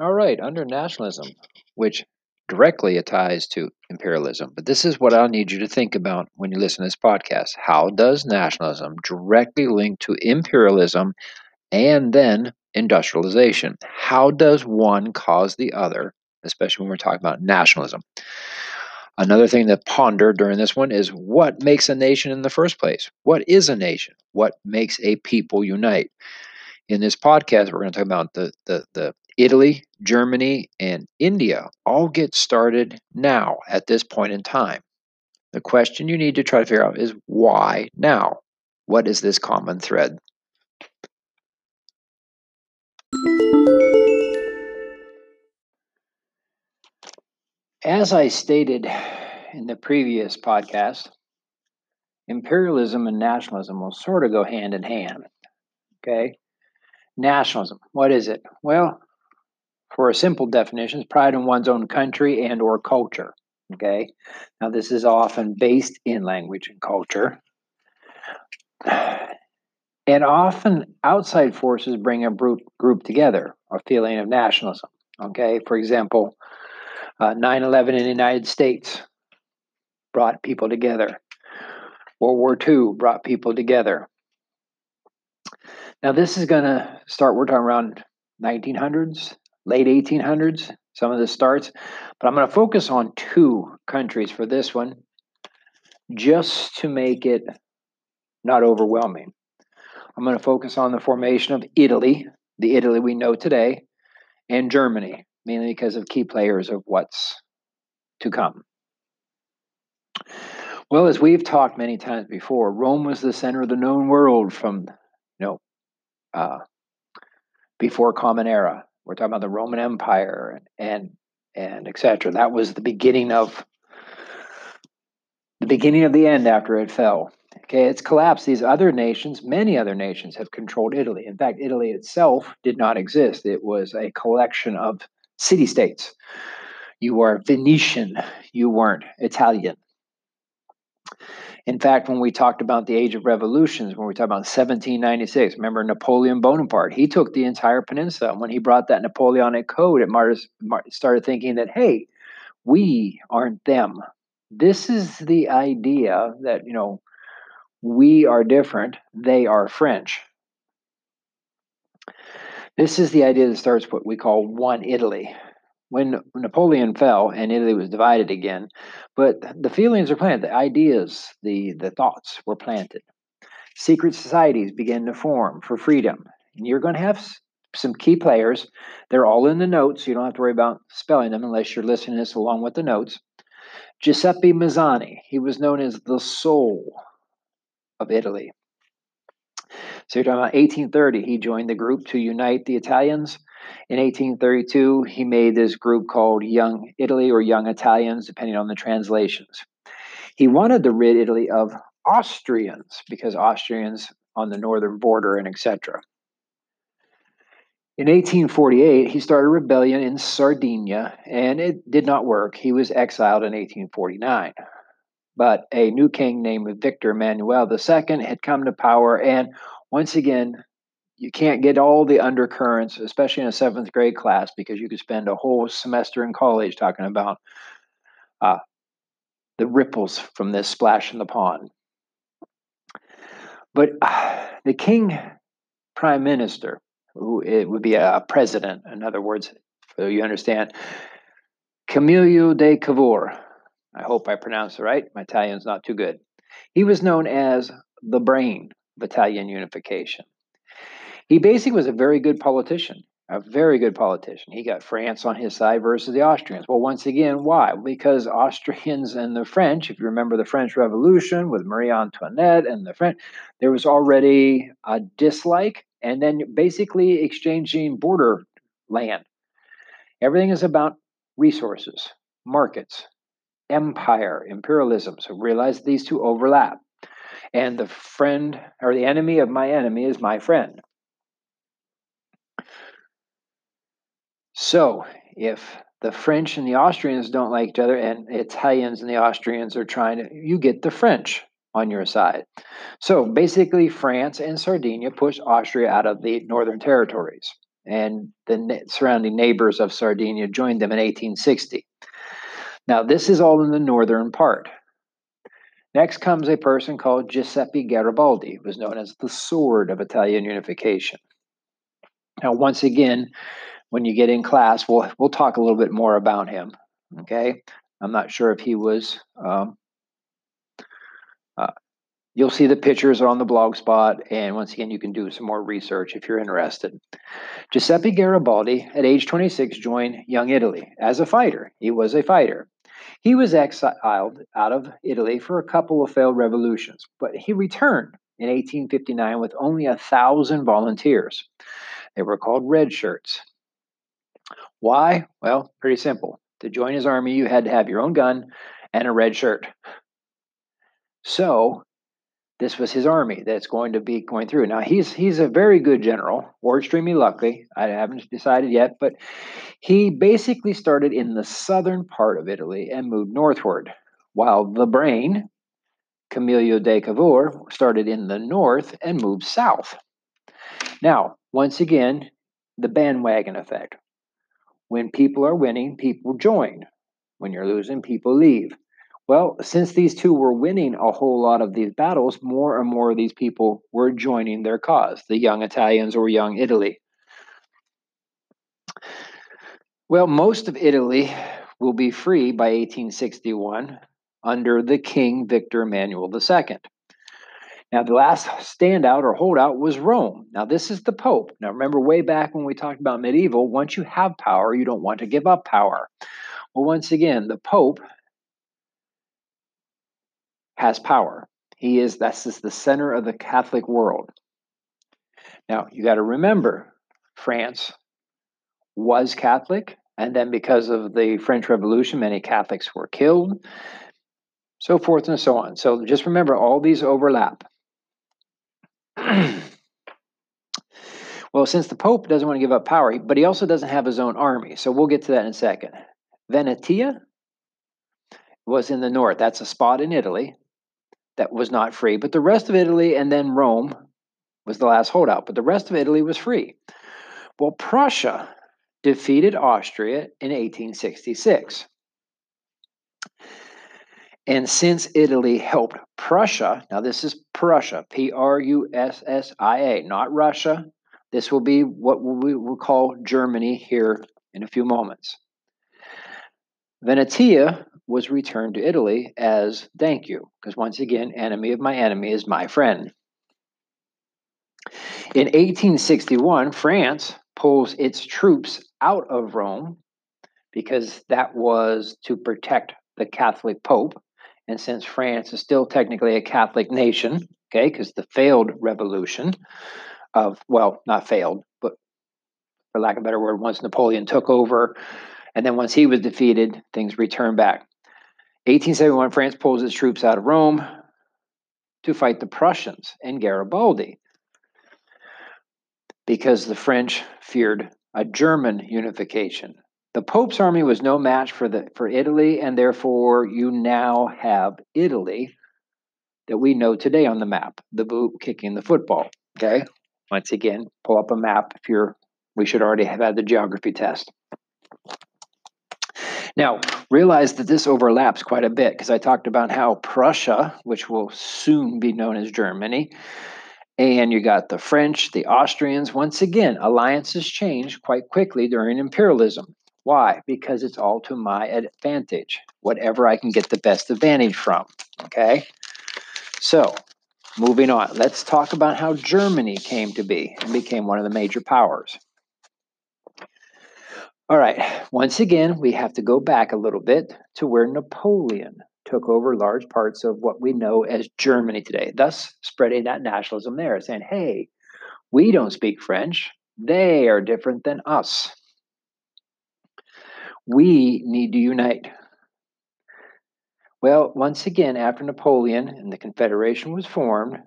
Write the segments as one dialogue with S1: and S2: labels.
S1: All right, under nationalism, which directly ties to imperialism. But this is what I'll need you to think about when you listen to this podcast. How does nationalism directly link to imperialism and then industrialization? How does one cause the other, especially when we're talking about nationalism? Another thing to ponder during this one is what makes a nation in the first place? What is a nation? What makes a people unite? In this podcast, we're going to talk about the, the, the Italy, Germany, and India all get started now at this point in time. The question you need to try to figure out is why now? What is this common thread? As I stated in the previous podcast, imperialism and nationalism will sort of go hand in hand. Okay? Nationalism, what is it? Well, for a simple definition, it's pride in one's own country and or culture. Okay? Now this is often based in language and culture. And often outside forces bring a group, group together, a feeling of nationalism. Okay, for example, uh, 9 11 in the United States brought people together. World War II brought people together. Now, this is going to start, we're talking around 1900s, late 1800s, some of this starts, but I'm going to focus on two countries for this one just to make it not overwhelming. I'm going to focus on the formation of Italy, the Italy we know today, and Germany, mainly because of key players of what's to come. Well, as we've talked many times before, Rome was the center of the known world from, you know, uh, before Common Era. We're talking about the Roman Empire and and etc. That was the beginning of the beginning of the end after it fell. Okay, it's collapsed. These other nations, many other nations, have controlled Italy. In fact, Italy itself did not exist. It was a collection of city states. You are Venetian, you weren't Italian. In fact, when we talked about the age of revolutions, when we talked about 1796, remember Napoleon Bonaparte, he took the entire peninsula. And When he brought that Napoleonic code, it started thinking that, hey, we aren't them. This is the idea that, you know, we are different, they are French. This is the idea that starts what we call one Italy. When Napoleon fell and Italy was divided again, but the feelings are planted, the ideas, the, the thoughts were planted. Secret societies began to form for freedom. And you're going to have some key players. They're all in the notes. You don't have to worry about spelling them unless you're listening to this along with the notes. Giuseppe Mazzini, he was known as the soul of Italy. So you're talking about 1830, he joined the group to unite the Italians. In 1832, he made this group called Young Italy or Young Italians, depending on the translations. He wanted to rid Italy of Austrians because Austrians on the northern border and etc. In 1848, he started a rebellion in Sardinia, and it did not work. He was exiled in 1849. But a new king named Victor Emmanuel II had come to power. And once again, you can't get all the undercurrents, especially in a seventh grade class, because you could spend a whole semester in college talking about uh, the ripples from this splash in the pond. But uh, the king prime minister, who it would be a president, in other words, so you understand, Camillo de Cavour, I hope I pronounced it right. My Italian's not too good. He was known as the brain of Italian unification. He basically was a very good politician, a very good politician. He got France on his side versus the Austrians. Well, once again, why? Because Austrians and the French, if you remember the French Revolution with Marie Antoinette and the French, there was already a dislike and then basically exchanging border land. Everything is about resources, markets, empire, imperialism. So realize these two overlap. And the friend or the enemy of my enemy is my friend. So if the French and the Austrians don't like each other, and Italians and the Austrians are trying to, you get the French on your side. So basically, France and Sardinia pushed Austria out of the northern territories. and the surrounding neighbors of Sardinia joined them in 1860. Now, this is all in the northern part. Next comes a person called Giuseppe Garibaldi, who was known as the Sword of Italian Unification. Now, once again, when you get in class, we'll we'll talk a little bit more about him. Okay, I'm not sure if he was um, uh, You'll see the pictures on the blog spot, and once again, you can do some more research if you're interested. Giuseppe Garibaldi, at age 26, joined Young Italy as a fighter. He was a fighter. He was exiled out of Italy for a couple of failed revolutions, but he returned in 1859 with only a thousand volunteers. They were called red shirts. Why? Well, pretty simple. To join his army, you had to have your own gun and a red shirt. So this was his army that's going to be going through. Now he's he's a very good general, or extremely lucky. I haven't decided yet, but he basically started in the southern part of Italy and moved northward, while the brain, Camillo de Cavour, started in the north and moved south. Now, once again, the bandwagon effect. When people are winning, people join. When you're losing, people leave. Well, since these two were winning a whole lot of these battles, more and more of these people were joining their cause, the young Italians or young Italy. Well, most of Italy will be free by 1861 under the King Victor Emmanuel II. Now, the last standout or holdout was Rome. Now, this is the Pope. Now, remember way back when we talked about medieval, once you have power, you don't want to give up power. Well, once again, the Pope has power. He is that's just the center of the Catholic world. Now, you got to remember, France was Catholic, and then because of the French Revolution, many Catholics were killed, so forth and so on. So just remember, all these overlap. well, since the Pope doesn't want to give up power, but he also doesn't have his own army, so we'll get to that in a second. Venetia was in the north. That's a spot in Italy that was not free, but the rest of Italy and then Rome was the last holdout, but the rest of Italy was free. Well, Prussia defeated Austria in 1866. And since Italy helped Prussia, now this is Prussia, P R U S S I A, not Russia. This will be what we will call Germany here in a few moments. Venetia was returned to Italy as thank you, because once again, enemy of my enemy is my friend. In 1861, France pulls its troops out of Rome because that was to protect the Catholic Pope. And since France is still technically a Catholic nation, okay, because the failed revolution of, well, not failed, but for lack of a better word, once Napoleon took over, and then once he was defeated, things returned back. 1871, France pulls its troops out of Rome to fight the Prussians and Garibaldi because the French feared a German unification. The Pope's army was no match for the for Italy, and therefore you now have Italy that we know today on the map. The boot kicking the football. Okay. Once again, pull up a map if you're. We should already have had the geography test. Now, realize that this overlaps quite a bit because I talked about how Prussia, which will soon be known as Germany, and you got the French, the Austrians. Once again, alliances change quite quickly during imperialism. Why? Because it's all to my advantage, whatever I can get the best advantage from. Okay? So, moving on, let's talk about how Germany came to be and became one of the major powers. All right, once again, we have to go back a little bit to where Napoleon took over large parts of what we know as Germany today, thus spreading that nationalism there, saying, hey, we don't speak French, they are different than us. We need to unite. Well, once again, after Napoleon and the Confederation was formed,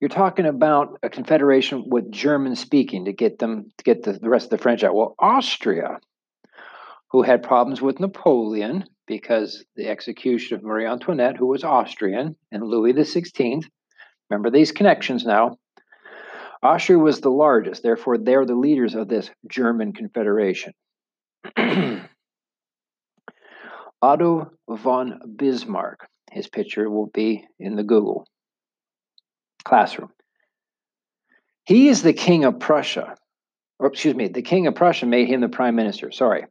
S1: you're talking about a confederation with German speaking to get them to get the, the rest of the French out. Well, Austria, who had problems with Napoleon because the execution of Marie Antoinette, who was Austrian, and Louis XVI, remember these connections now. Austria was the largest, therefore, they're the leaders of this German Confederation. Otto von Bismarck, his picture will be in the Google classroom. He is the king of Prussia, or excuse me, the king of Prussia made him the prime minister. Sorry.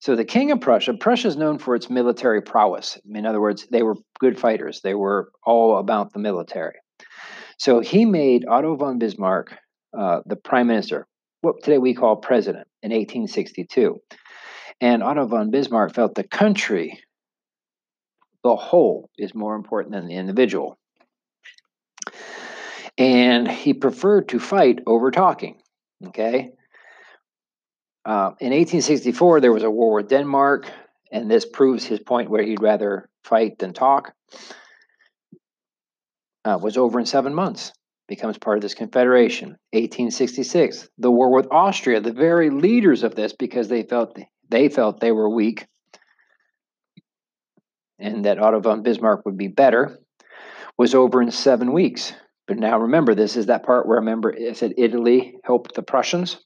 S1: So the king of Prussia, Prussia is known for its military prowess. In other words, they were good fighters. They were all about the military. So he made Otto von Bismarck uh, the prime minister, what today we call president, in 1862. And Otto von Bismarck felt the country, the whole, is more important than the individual. And he preferred to fight over talking. Okay. Uh, in 1864, there was a war with Denmark, and this proves his point where he'd rather fight than talk. Uh, was over in seven months becomes part of this confederation. 1866, the war with Austria, the very leaders of this, because they felt they felt they were weak and that Otto von Bismarck would be better, was over in seven weeks. But now remember, this is that part where I remember it said Italy helped the Prussians.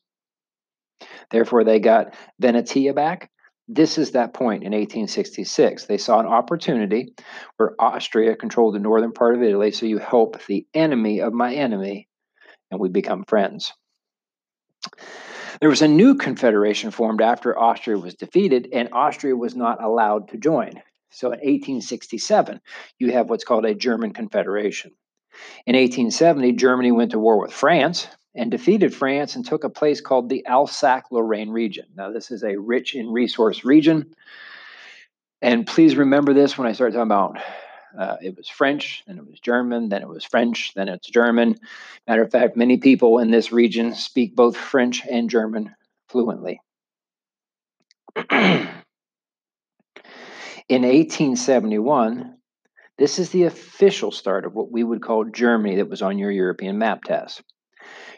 S1: Therefore, they got Venetia back. This is that point in 1866. They saw an opportunity where Austria controlled the northern part of Italy, so you help the enemy of my enemy, and we become friends. There was a new confederation formed after Austria was defeated, and Austria was not allowed to join. So in 1867, you have what's called a German Confederation. In 1870, Germany went to war with France, and defeated France and took a place called the Alsace Lorraine region. Now, this is a rich in resource region. And please remember this when I start talking about uh, it was French, then it was German, then it was French, then it's German. Matter of fact, many people in this region speak both French and German fluently. in 1871, this is the official start of what we would call Germany that was on your European map test.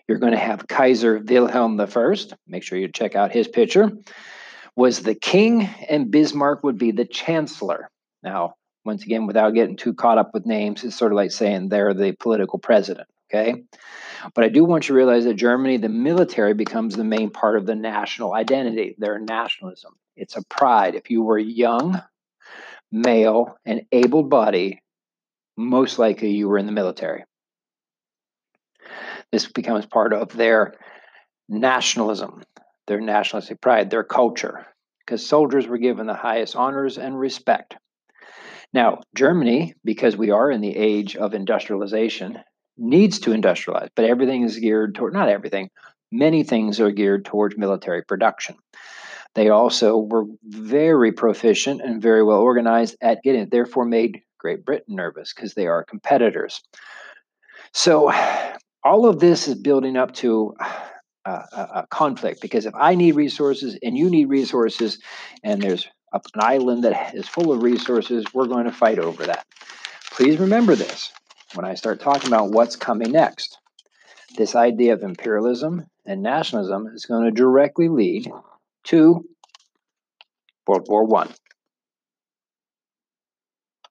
S1: You're going to have Kaiser Wilhelm I, make sure you check out his picture, was the king, and Bismarck would be the chancellor. Now, once again, without getting too caught up with names, it's sort of like saying they're the political president, okay? But I do want you to realize that Germany, the military becomes the main part of the national identity, their nationalism. It's a pride. If you were young, male, and able bodied, most likely you were in the military. This becomes part of their nationalism, their nationalistic pride, their culture, because soldiers were given the highest honors and respect. Now, Germany, because we are in the age of industrialization, needs to industrialize, but everything is geared toward, not everything, many things are geared towards military production. They also were very proficient and very well organized at getting it, therefore made Great Britain nervous because they are competitors. So all of this is building up to a, a, a, conflict because if I need resources and you need resources, and there's an island that is full of resources, we're going to fight over that. Please remember this when I start talking about what's coming next. This idea of imperialism and nationalism is going to directly lead to World War One.